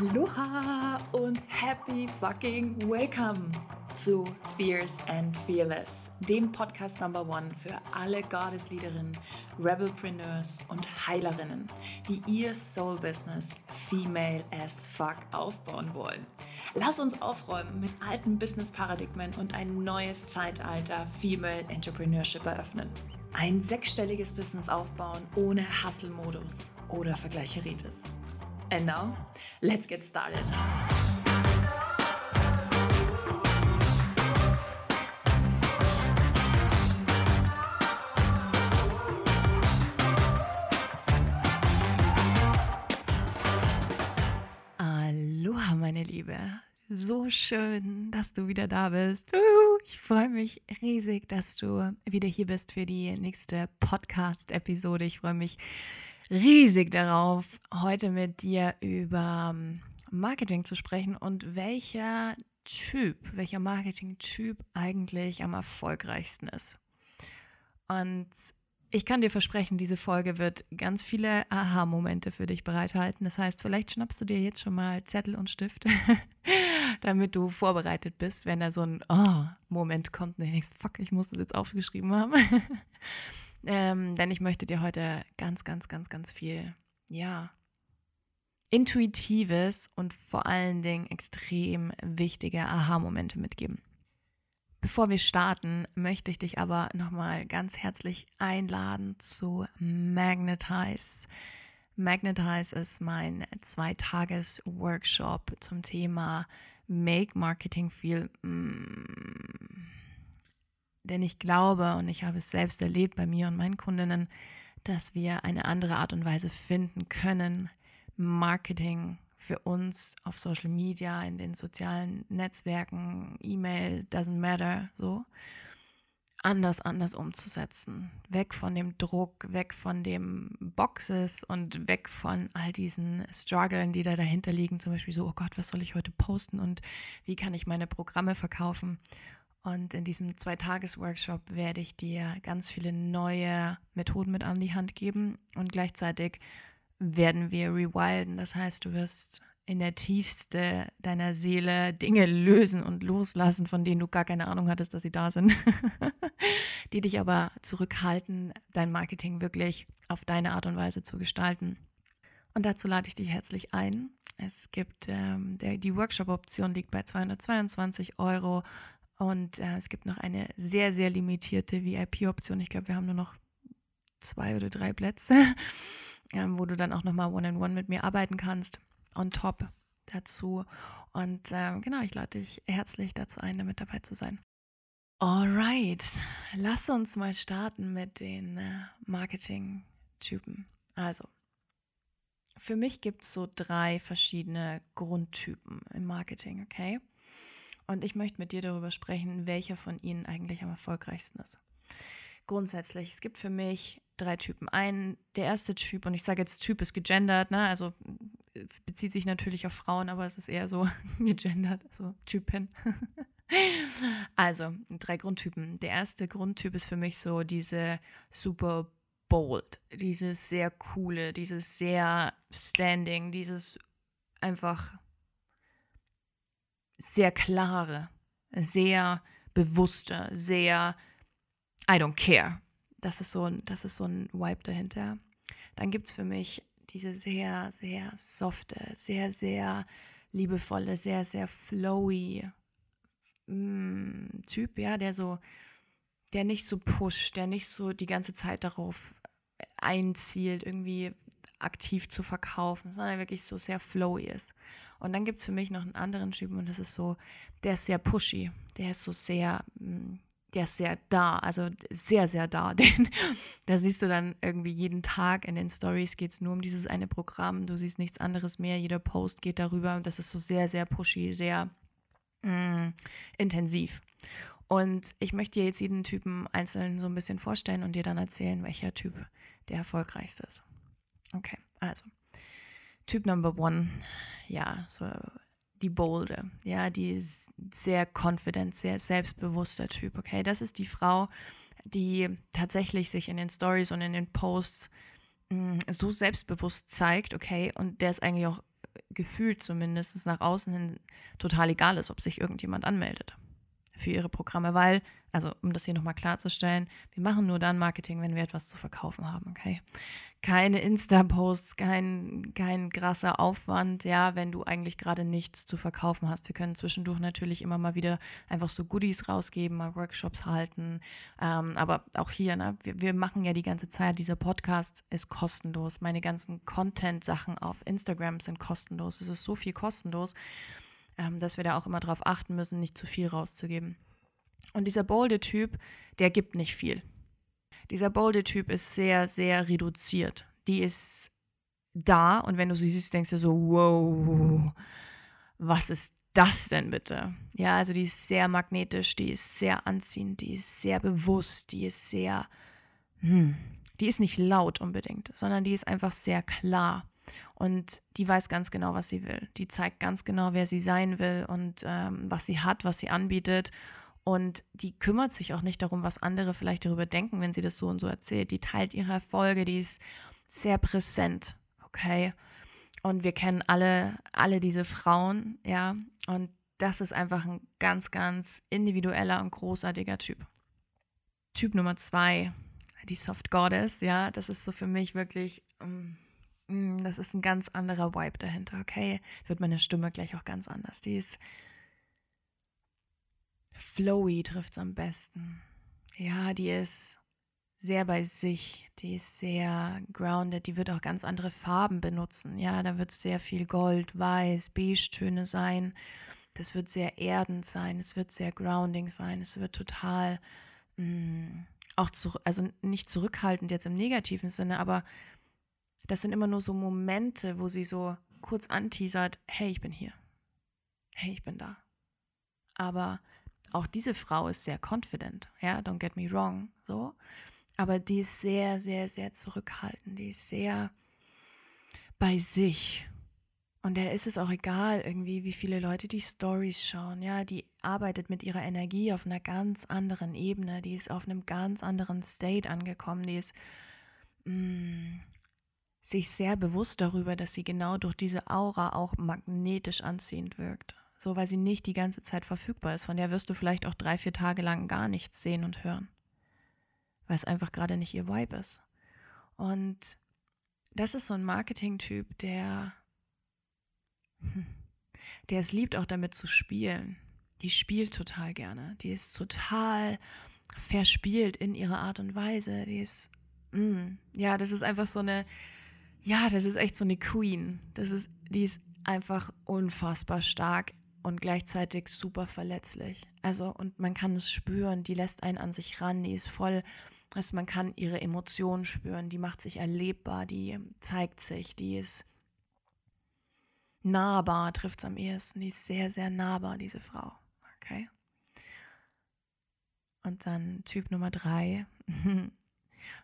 Aloha und happy fucking welcome zu Fierce and Fearless, dem Podcast Number One für alle Goddess-Leaderinnen, Rebelpreneurs und Heilerinnen, die ihr Soul-Business female as fuck aufbauen wollen. Lass uns aufräumen mit alten Business-Paradigmen und ein neues Zeitalter Female Entrepreneurship eröffnen. Ein sechsstelliges Business aufbauen ohne Hustle-Modus oder Vergleicheritis. And now, let's get started. Aloha, meine Liebe. So schön, dass du wieder da bist. Ich freue mich riesig, dass du wieder hier bist für die nächste Podcast-Episode. Ich freue mich riesig darauf, heute mit dir über ähm, Marketing zu sprechen und welcher Typ, welcher Marketing-Typ eigentlich am erfolgreichsten ist. Und ich kann dir versprechen, diese Folge wird ganz viele Aha-Momente für dich bereithalten. Das heißt, vielleicht schnappst du dir jetzt schon mal Zettel und Stift, damit du vorbereitet bist, wenn da so ein Oh-Moment kommt und du denkst, fuck, ich muss das jetzt aufgeschrieben haben. Ähm, denn ich möchte dir heute ganz, ganz, ganz, ganz viel, ja, intuitives und vor allen Dingen extrem wichtige Aha-Momente mitgeben. Bevor wir starten, möchte ich dich aber nochmal ganz herzlich einladen zu Magnetize. Magnetize ist mein Zweitages-Workshop zum Thema Make Marketing Feel mm, denn ich glaube und ich habe es selbst erlebt bei mir und meinen Kundinnen, dass wir eine andere Art und Weise finden können, Marketing für uns auf Social Media, in den sozialen Netzwerken, E-Mail, doesn't matter, so anders, anders umzusetzen. Weg von dem Druck, weg von dem Boxes und weg von all diesen Struggeln, die da dahinter liegen. Zum Beispiel so, oh Gott, was soll ich heute posten und wie kann ich meine Programme verkaufen? Und in diesem Zweitages-Workshop werde ich dir ganz viele neue Methoden mit an die Hand geben und gleichzeitig werden wir rewilden. Das heißt, du wirst in der Tiefste deiner Seele Dinge lösen und loslassen, von denen du gar keine Ahnung hattest, dass sie da sind, die dich aber zurückhalten, dein Marketing wirklich auf deine Art und Weise zu gestalten. Und dazu lade ich dich herzlich ein. Es gibt ähm, der, die Workshop-Option liegt bei 222 Euro und äh, es gibt noch eine sehr, sehr limitierte VIP-Option. Ich glaube, wir haben nur noch zwei oder drei Plätze, äh, wo du dann auch nochmal One-on-One mit mir arbeiten kannst. On top dazu. Und äh, genau, ich lade dich herzlich dazu ein, damit dabei zu sein. Alright, lass uns mal starten mit den äh, Marketing-Typen. Also, für mich gibt es so drei verschiedene Grundtypen im Marketing, okay? Und ich möchte mit dir darüber sprechen, welcher von ihnen eigentlich am erfolgreichsten ist. Grundsätzlich, es gibt für mich drei Typen. Ein, der erste Typ, und ich sage jetzt Typ ist gegendert, ne? also äh, bezieht sich natürlich auf Frauen, aber es ist eher so gegendert, also Typen. also, drei Grundtypen. Der erste Grundtyp ist für mich so diese super bold, dieses sehr coole, dieses sehr standing, dieses einfach sehr klare, sehr bewusste, sehr I don't care. Das ist so ein, das ist so ein Vibe dahinter. Dann gibt es für mich diese sehr, sehr softe, sehr, sehr liebevolle, sehr, sehr flowy mm, Typ, ja, der so, der nicht so pusht, der nicht so die ganze Zeit darauf einzielt, irgendwie aktiv zu verkaufen, sondern wirklich so sehr flowy ist. Und dann gibt es für mich noch einen anderen Typen und das ist so, der ist sehr pushy, der ist so sehr, mm, der ist sehr da, also sehr, sehr da. Denn da siehst du dann irgendwie jeden Tag in den Stories geht es nur um dieses eine Programm, du siehst nichts anderes mehr, jeder Post geht darüber und das ist so sehr, sehr pushy, sehr mm, intensiv. Und ich möchte dir jetzt jeden Typen einzeln so ein bisschen vorstellen und dir dann erzählen, welcher Typ der erfolgreichste ist. Okay, also Typ Number One, ja, so die bolde, ja, die sehr confident, sehr selbstbewusster Typ, okay? Das ist die Frau, die tatsächlich sich in den Stories und in den Posts mh, mm, so selbstbewusst zeigt, okay? Und der ist eigentlich auch gefühlt zumindest nach außen hin total egal ist, ob sich irgendjemand anmeldet für ihre Programme, weil, also um das hier nochmal klarzustellen, wir machen nur dann Marketing, wenn wir etwas zu verkaufen haben, okay? Keine Insta-Posts, kein, kein krasser Aufwand, ja, wenn du eigentlich gerade nichts zu verkaufen hast. Wir können zwischendurch natürlich immer mal wieder einfach so Goodies rausgeben, mal Workshops halten, ähm, aber auch hier, ne, wir, wir machen ja die ganze Zeit, dieser Podcast ist kostenlos, meine ganzen Content-Sachen auf Instagram sind kostenlos, es ist so viel kostenlos ähm, dass wir da auch immer darauf achten müssen, nicht zu viel rauszugeben. Und dieser bolde Typ, der gibt nicht viel. Dieser bolde Typ ist sehr, sehr reduziert. Die ist da und wenn du sie siehst, denkst du so, wow, was ist das denn bitte? Ja, also die ist sehr magnetisch, die ist sehr anziehend, die ist sehr bewusst, die ist sehr, hm, die ist nicht laut unbedingt, sondern die ist einfach sehr klar. Und die weiß ganz genau, was sie will. Die zeigt ganz genau, wer sie sein will und ähm, was sie hat, was sie anbietet. Und die kümmert sich auch nicht darum, was andere vielleicht darüber denken, wenn sie das so und so erzählt. Die teilt ihre Erfolge, die ist sehr präsent, okay? Und wir kennen alle, alle diese Frauen, ja. Und das ist einfach ein ganz, ganz individueller und großartiger Typ. Typ Nummer zwei, die Soft Goddess, ja, das ist so für mich wirklich. Um, Mm, das ist ein ganz anderer Vibe dahinter, okay? Wird meine Stimme gleich auch ganz anders. Die ist flowy, trifft es am besten. Ja, die ist sehr bei sich, die ist sehr grounded, die wird auch ganz andere Farben benutzen. Ja, da wird sehr viel Gold, Weiß, Beige-Töne sein. Das wird sehr erdend sein, es wird sehr grounding sein, es wird total mh, mm, auch zu, also nicht zurückhaltend jetzt im negativen Sinne, aber das sind immer nur so Momente, wo sie so kurz anteasert, hey, ich bin hier. Hey, ich bin da. Aber auch diese Frau ist sehr confident, ja, don't get me wrong, so. Aber die ist sehr, sehr, sehr zurückhaltend, die ist sehr bei sich. Und der ist es auch egal, irgendwie, wie viele Leute die Stories schauen, ja, die arbeitet mit ihrer Energie auf einer ganz anderen Ebene, die ist auf einem ganz anderen State angekommen, die ist mh, mm, sich sehr bewusst darüber, dass sie genau durch diese Aura auch magnetisch anziehend wirkt. So, weil sie nicht die ganze Zeit verfügbar ist. Von der wirst du vielleicht auch drei, vier Tage lang gar nichts sehen und hören. Weil es einfach gerade nicht ihr Vibe ist. Und das ist so ein Marketing-Typ, der, der es liebt, auch damit zu spielen. Die spielt total gerne. Die ist total verspielt in ihrer Art und Weise. Die ist, mm, ja, das ist einfach so eine, ja, das ist echt so eine Queen. Das ist, die ist einfach unfassbar stark und gleichzeitig super verletzlich. Also, und man kann es spüren, die lässt einen an sich ran, die ist voll, also man kann ihre Emotionen spüren, die macht sich erlebbar, die zeigt sich, die ist nahbar, trifft es am ehesten, die ist sehr, sehr nahbar, diese Frau. Okay. Und dann Typ Nummer drei,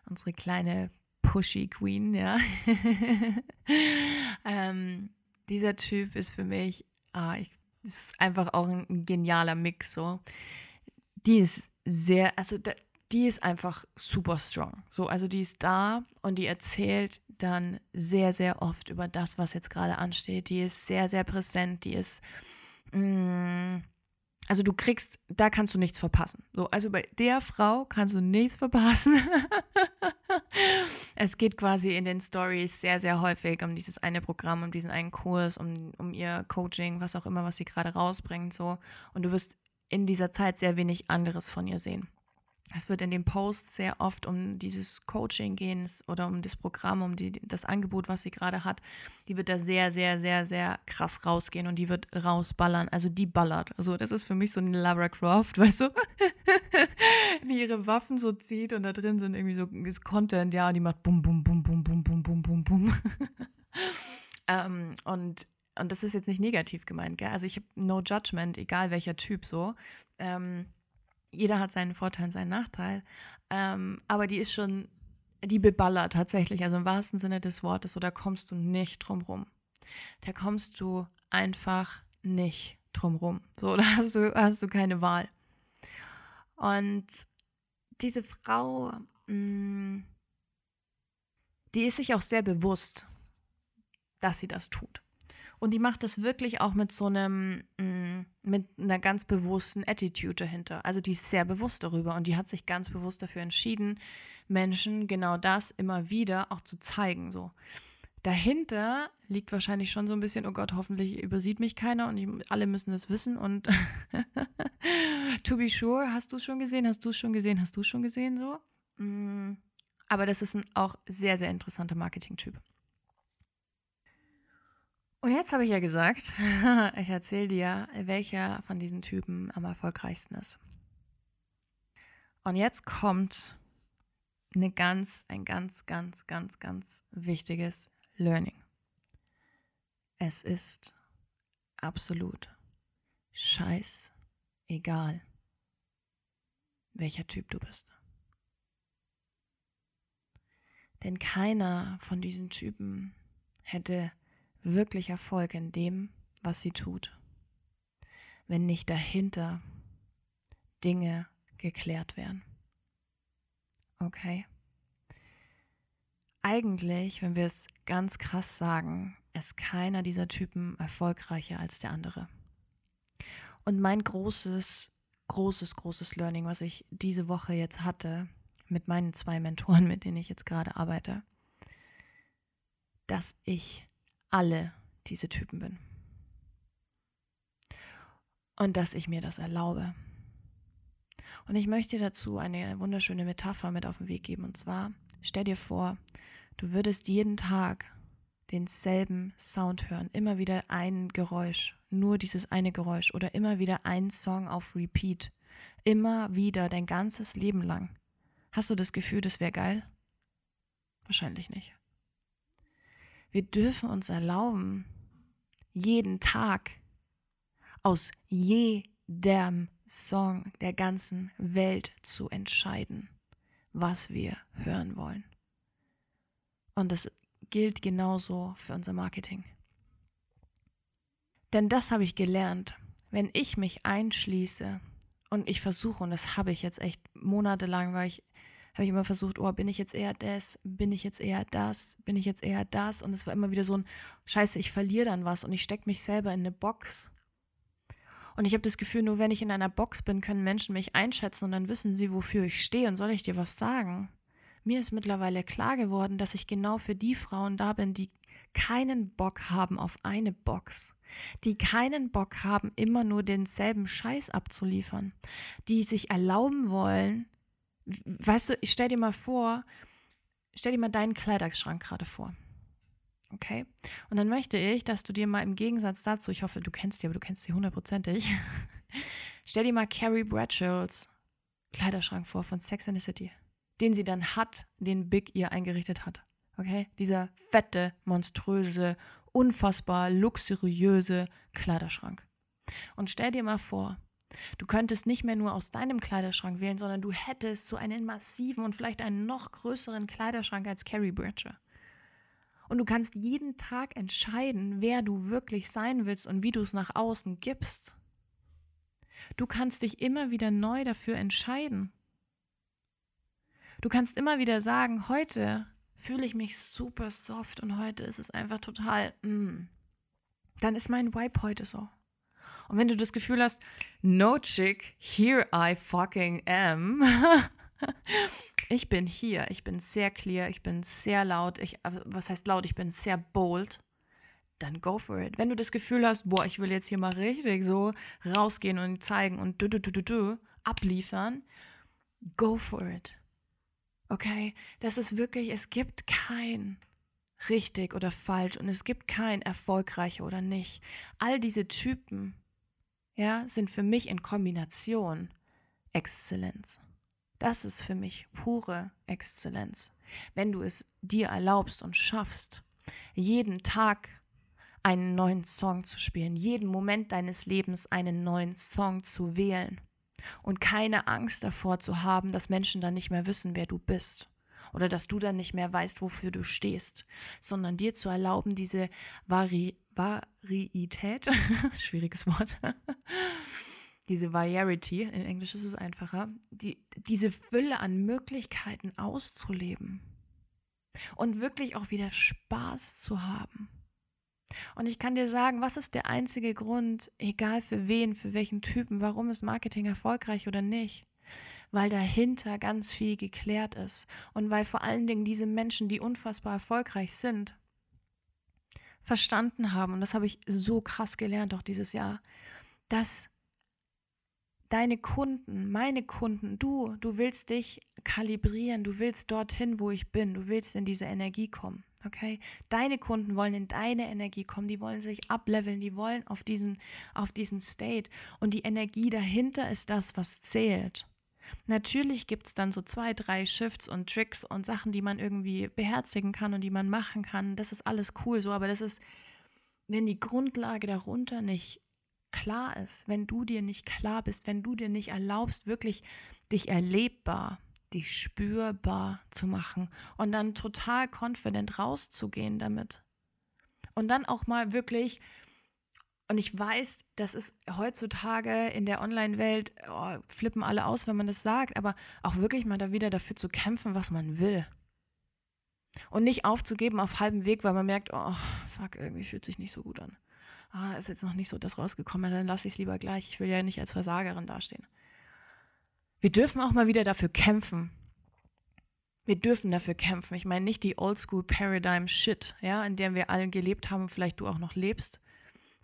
unsere kleine Pushy Queen, ja. ähm, dieser Typ ist für mich, ah, ich, ist einfach auch ein, genialer Mix so. Die ist sehr, also die ist einfach super strong. So, also die ist da und die erzählt dann sehr, sehr oft über das, was jetzt gerade ansteht. Die ist sehr, sehr präsent. Die ist, mh, mm, also du kriegst, da kannst du nichts verpassen. So, also bei der Frau kannst du nichts verpassen. es geht quasi in den Stories sehr, sehr häufig um dieses eine Programm, um diesen einen Kurs, um, um ihr Coaching, was auch immer, was sie gerade rausbringt. So. Und du wirst in dieser Zeit sehr wenig anderes von ihr sehen. Es wird in den Posts sehr oft um dieses Coaching gehen oder um das Programm, um die, das Angebot, was sie gerade hat. Die wird da sehr, sehr, sehr, sehr krass rausgehen und die wird rausballern. Also die ballert. Also das ist für mich so eine Lara Croft, weißt du? die ihre Waffen so zieht und da drin sind irgendwie so das Content, ja, die macht bum, bum, bum, bum, bum, bum, bum, bum, bum. ähm, und, und das ist jetzt nicht negativ gemeint, gell? Also ich habe no judgment, egal welcher Typ so. Ähm, jeder hat seinen Vorteil und seinen Nachteil. Ähm, aber die ist schon, die beballert tatsächlich, also im wahrsten Sinne des Wortes, so da kommst du nicht drum rum. Da kommst du einfach nicht drum rum. So, da hast du, hast du keine Wahl. Und diese Frau, mh, mm, die ist sich auch sehr bewusst, dass sie das tut. Und die macht das wirklich auch mit so einem, mm, mit einer ganz bewussten Attitude dahinter. Also die ist sehr bewusst darüber und die hat sich ganz bewusst dafür entschieden, Menschen genau das immer wieder auch zu zeigen. So. Dahinter liegt wahrscheinlich schon so ein bisschen, oh Gott, hoffentlich übersieht mich keiner und ich, alle müssen das wissen. Und to be sure, hast du es schon gesehen? Hast du es schon gesehen? Hast du es schon gesehen? So. Mm. Aber das ist ein auch sehr, sehr interessanter Marketing-Typ. Und jetzt habe ich ja gesagt, ich erzähle dir, welcher von diesen Typen am erfolgreichsten ist. Und jetzt kommt eine ganz, ein ganz, ganz, ganz, ganz wichtiges Learning. Es ist absolut scheiß egal, welcher Typ du bist. Denn keiner von diesen Typen hätte wirklich Erfolg in dem, was sie tut, wenn nicht dahinter Dinge geklärt werden. Okay? Eigentlich, wenn wir es ganz krass sagen, ist keiner dieser Typen erfolgreicher als der andere. Und mein großes, großes, großes Learning, was ich diese Woche jetzt hatte mit meinen zwei Mentoren, mit denen ich jetzt gerade arbeite, dass ich alle diese Typen bin. Und dass ich mir das erlaube. Und ich möchte dazu eine wunderschöne Metapher mit auf den Weg geben. Und zwar, stell dir vor, du würdest jeden Tag denselben Sound hören, immer wieder ein Geräusch, nur dieses eine Geräusch oder immer wieder ein Song auf Repeat, immer wieder dein ganzes Leben lang. Hast du das Gefühl, das wäre geil? Wahrscheinlich nicht. Wir dürfen uns erlauben, jeden Tag aus jedem Song der ganzen Welt zu entscheiden, was wir hören wollen. Und das gilt genauso für unser Marketing. Denn das habe ich gelernt. Wenn ich mich einschließe und ich versuche, und das habe ich jetzt echt monatelang, weil ich habe ich immer versucht, oh, bin ich jetzt eher das, bin ich jetzt eher das, bin ich jetzt eher das? Und es war immer wieder so ein, scheiße, ich verliere dann was und ich stecke mich selber in eine Box. Und ich habe das Gefühl, nur wenn ich in einer Box bin, können Menschen mich einschätzen und dann wissen sie, wofür ich stehe und soll ich dir was sagen. Mir ist mittlerweile klar geworden, dass ich genau für die Frauen da bin, die keinen Bock haben auf eine Box, die keinen Bock haben, immer nur denselben Scheiß abzuliefern, die sich erlauben wollen, weißt du, ich stell dir mal vor, stell dir mal deinen Kleiderschrank gerade vor. Okay? Und dann möchte ich, dass du dir mal im Gegensatz dazu, ich hoffe, du kennst sie, aber du kennst sie hundertprozentig, stell dir mal Carrie Bradshaws Kleiderschrank vor von Sex and the City, den sie dann hat, den Big ihr eingerichtet hat. Okay? Dieser fette, monströse, unfassbar luxuriöse Kleiderschrank. Und stell dir mal vor, Du könntest nicht mehr nur aus deinem Kleiderschrank wählen, sondern du hättest so einen massiven und vielleicht einen noch größeren Kleiderschrank als Carrie Bradshaw. Und du kannst jeden Tag entscheiden, wer du wirklich sein willst und wie du es nach außen gibst. Du kannst dich immer wieder neu dafür entscheiden. Du kannst immer wieder sagen, heute fühle ich mich super soft und heute ist es einfach total, mm. dann ist mein Vibe heute so. Und wenn du das Gefühl hast, no chick, here I fucking am. ich bin hier, ich bin sehr clear, ich bin sehr laut, ich, also, was heißt laut, ich bin sehr bold, dann go for it. Wenn du das Gefühl hast, boah, ich will jetzt hier mal richtig so rausgehen und zeigen und du, du, du, du, du, abliefern, go for it. Okay? Das ist wirklich, es gibt kein richtig oder falsch und es gibt kein erfolgreich oder nicht. All diese Typen ja, sind für mich in Kombination Exzellenz. Das ist für mich pure Exzellenz. Wenn du es dir erlaubst und schaffst, jeden Tag einen neuen Song zu spielen, jeden Moment deines Lebens einen neuen Song zu wählen und keine Angst davor zu haben, dass Menschen dann nicht mehr wissen, wer du bist oder dass du dann nicht mehr weißt, wofür du stehst, sondern dir zu erlauben, diese Vari Varietät, schwieriges Wort, diese Variety, in Englisch ist es einfacher, die, diese Fülle an Möglichkeiten auszuleben und wirklich auch wieder Spaß zu haben. Und ich kann dir sagen, was ist der einzige Grund, egal für wen, für welchen Typen, warum ist Marketing erfolgreich oder nicht? Weil dahinter ganz viel geklärt ist und weil vor allen Dingen diese Menschen, die unfassbar erfolgreich sind, verstanden haben, und das habe ich so krass gelernt auch dieses Jahr, dass deine Kunden, meine Kunden, du, du willst dich kalibrieren, du willst dorthin, wo ich bin, du willst in diese Energie kommen. Okay? Deine Kunden wollen in deine Energie kommen, die wollen sich ableveln, die wollen auf diesen, auf diesen State. Und die Energie dahinter ist das, was zählt. Natürlich gibt es dann so zwei, drei Shifts und Tricks und Sachen, die man irgendwie beherzigen kann und die man machen kann. Das ist alles cool so, aber das ist, wenn die Grundlage darunter nicht klar ist, wenn du dir nicht klar bist, wenn du dir nicht erlaubst, wirklich dich erlebbar, dich spürbar zu machen und dann total confident rauszugehen damit. Und dann auch mal wirklich, und ich weiß, das ist heutzutage in der Online-Welt, oh, flippen alle aus, wenn man das sagt, aber auch wirklich mal da wieder dafür zu kämpfen, was man will. Und nicht aufzugeben auf halbem Weg, weil man merkt, oh, fuck, irgendwie fühlt sich nicht so gut an ah, ist jetzt noch nicht so das rausgekommen, dann lasse ich es lieber gleich. Ich will ja nicht als Versagerin dastehen. Wir dürfen auch mal wieder dafür kämpfen. Wir dürfen dafür kämpfen. Ich meine nicht die Oldschool Paradigm Shit, ja, in der wir alle gelebt haben und vielleicht du auch noch lebst,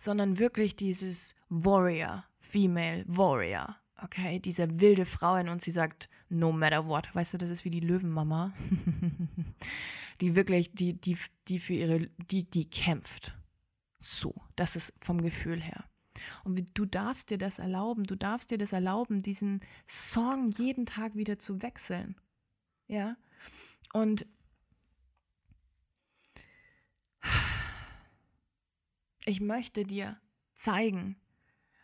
sondern wirklich dieses Warrior, Female Warrior, okay, diese wilde Frau in uns, die sagt, no matter what, weißt du, das ist wie die Löwenmama, die wirklich, die, die, die für ihre, die, die kämpft, so. Das ist vom Gefühl her. Und du darfst dir das erlauben, du darfst dir das erlauben, diesen Song jeden Tag wieder zu wechseln. Ja. Und ich möchte dir zeigen,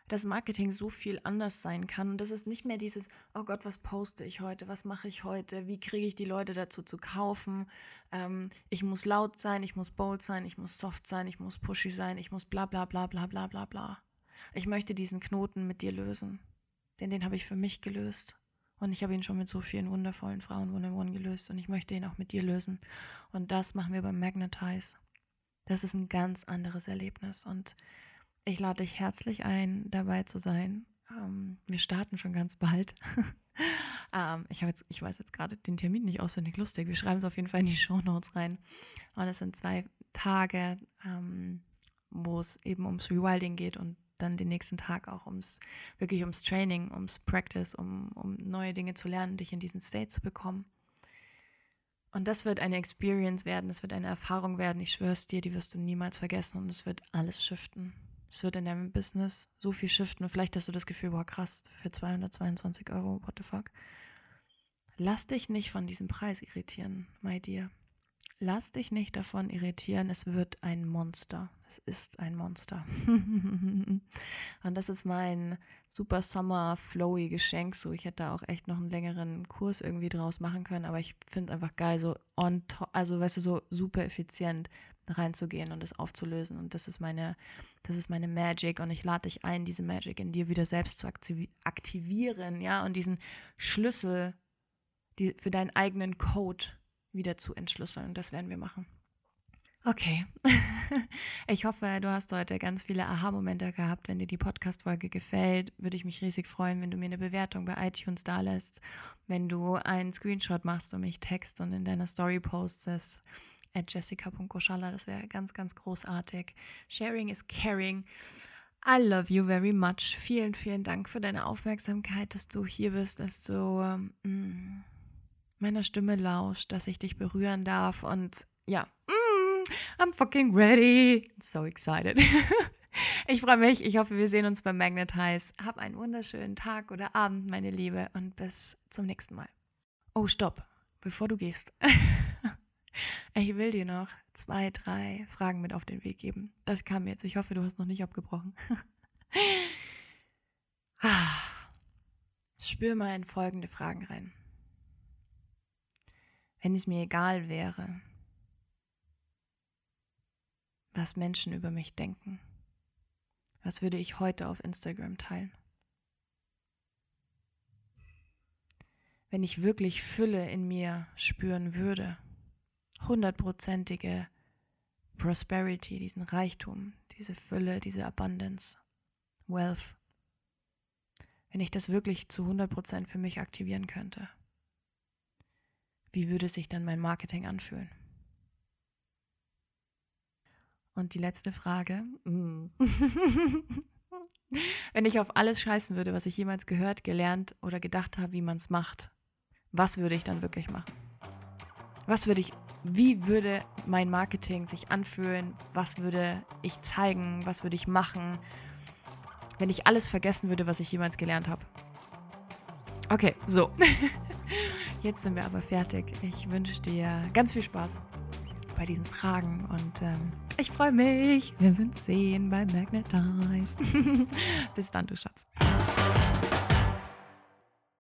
dass Marketing so viel anders sein kann. Und das ist nicht mehr dieses, oh Gott, was poste ich heute, was mache ich heute, wie kriege ich die Leute dazu zu kaufen. Ähm, ich muss laut sein, ich muss bold sein, ich muss soft sein, ich muss pushy sein, ich muss bla bla bla bla bla bla bla. Ich möchte diesen Knoten mit dir lösen. Denn den habe ich für mich gelöst. Und ich habe ihn schon mit so vielen wundervollen Frauen One One gelöst. Und ich möchte ihn auch mit dir lösen. Und das machen wir beim Magnetize. Das ist ein ganz anderes Erlebnis. Und ich lade dich herzlich ein, dabei zu sein. Ähm, wir starten schon ganz bald. ähm, ich, jetzt, ich weiß jetzt gerade den Termin nicht auswendig lustig. Wir schreiben es auf jeden Fall in die Show Notes rein. Und es sind zwei Tage, ähm, wo es eben ums Rewilding geht und dann den nächsten Tag auch ums wirklich ums Training, ums Practice, um, um neue Dinge zu lernen, dich in diesen State zu bekommen. Und das wird eine Experience werden, das wird eine Erfahrung werden, ich schwöre es dir, die wirst du niemals vergessen und es wird alles shiften. Es wird in deinem Business so viel shiften und vielleicht hast du das Gefühl, boah, krass, für 222 Euro, what the fuck. Lass dich nicht von diesem Preis irritieren, my dear. Lass dich nicht davon irritieren, es wird ein Monster. Es ist ein Monster. und das ist mein super Summer flowy Geschenk. So, ich hätte da auch echt noch einen längeren Kurs irgendwie draus machen können, aber ich finde einfach geil, so on also weißt du, so super effizient reinzugehen und es aufzulösen. Und das ist meine, das ist meine Magic. Und ich lade dich ein, diese Magic in dir wieder selbst zu aktivieren, ja, und diesen Schlüssel die, für deinen eigenen Code wieder zu entschlüsseln. Das werden wir machen. Okay. ich hoffe, du hast heute ganz viele Aha-Momente gehabt. Wenn dir die Podcast-Folge gefällt, würde ich mich riesig freuen, wenn du mir eine Bewertung bei iTunes da lässt, wenn du einen Screenshot machst und mich text und in deiner Story postest at jessica.koschala. Das wäre ganz, ganz großartig. Sharing is caring. I love you very much. Vielen, vielen Dank für deine Aufmerksamkeit, dass du hier bist, dass du mm, meiner Stimme lauscht, dass ich dich berühren darf. Und ja, mm, I'm fucking ready. So excited. ich freue mich. Ich hoffe, wir sehen uns beim Magnetize. Hab einen wunderschönen Tag oder Abend, meine Liebe, und bis zum nächsten Mal. Oh, stopp, bevor du gehst. Ich will dir noch zwei, drei Fragen mit auf den Weg geben. Das kam jetzt. Ich hoffe, du hast noch nicht abgebrochen. Spür mal in folgende Fragen rein. Wenn es mir egal wäre, was Menschen über mich denken, was würde ich heute auf Instagram teilen? Wenn ich wirklich Fülle in mir spüren würde, hundertprozentige Prosperity, diesen Reichtum, diese Fülle, diese Abundance, Wealth, wenn ich das wirklich zu 100% für mich aktivieren könnte, wie würde sich dann mein Marketing anfühlen? Und die letzte Frage. Wenn ich auf alles scheißen würde, was ich jemals gehört, gelernt oder gedacht habe, wie man es macht, was würde ich dann wirklich machen? Was würde ich, wie würde mein Marketing sich anfühlen? Was würde ich zeigen? Was würde ich machen? Wenn ich alles vergessen würde, was ich jemals gelernt habe. Okay, so. Jetzt sind wir aber fertig. Ich wünsche dir ganz viel Spaß bei diesen Fragen und ähm, ich freue mich. Wir uns sehen bei Magnetize. Bis dann, du Schatz.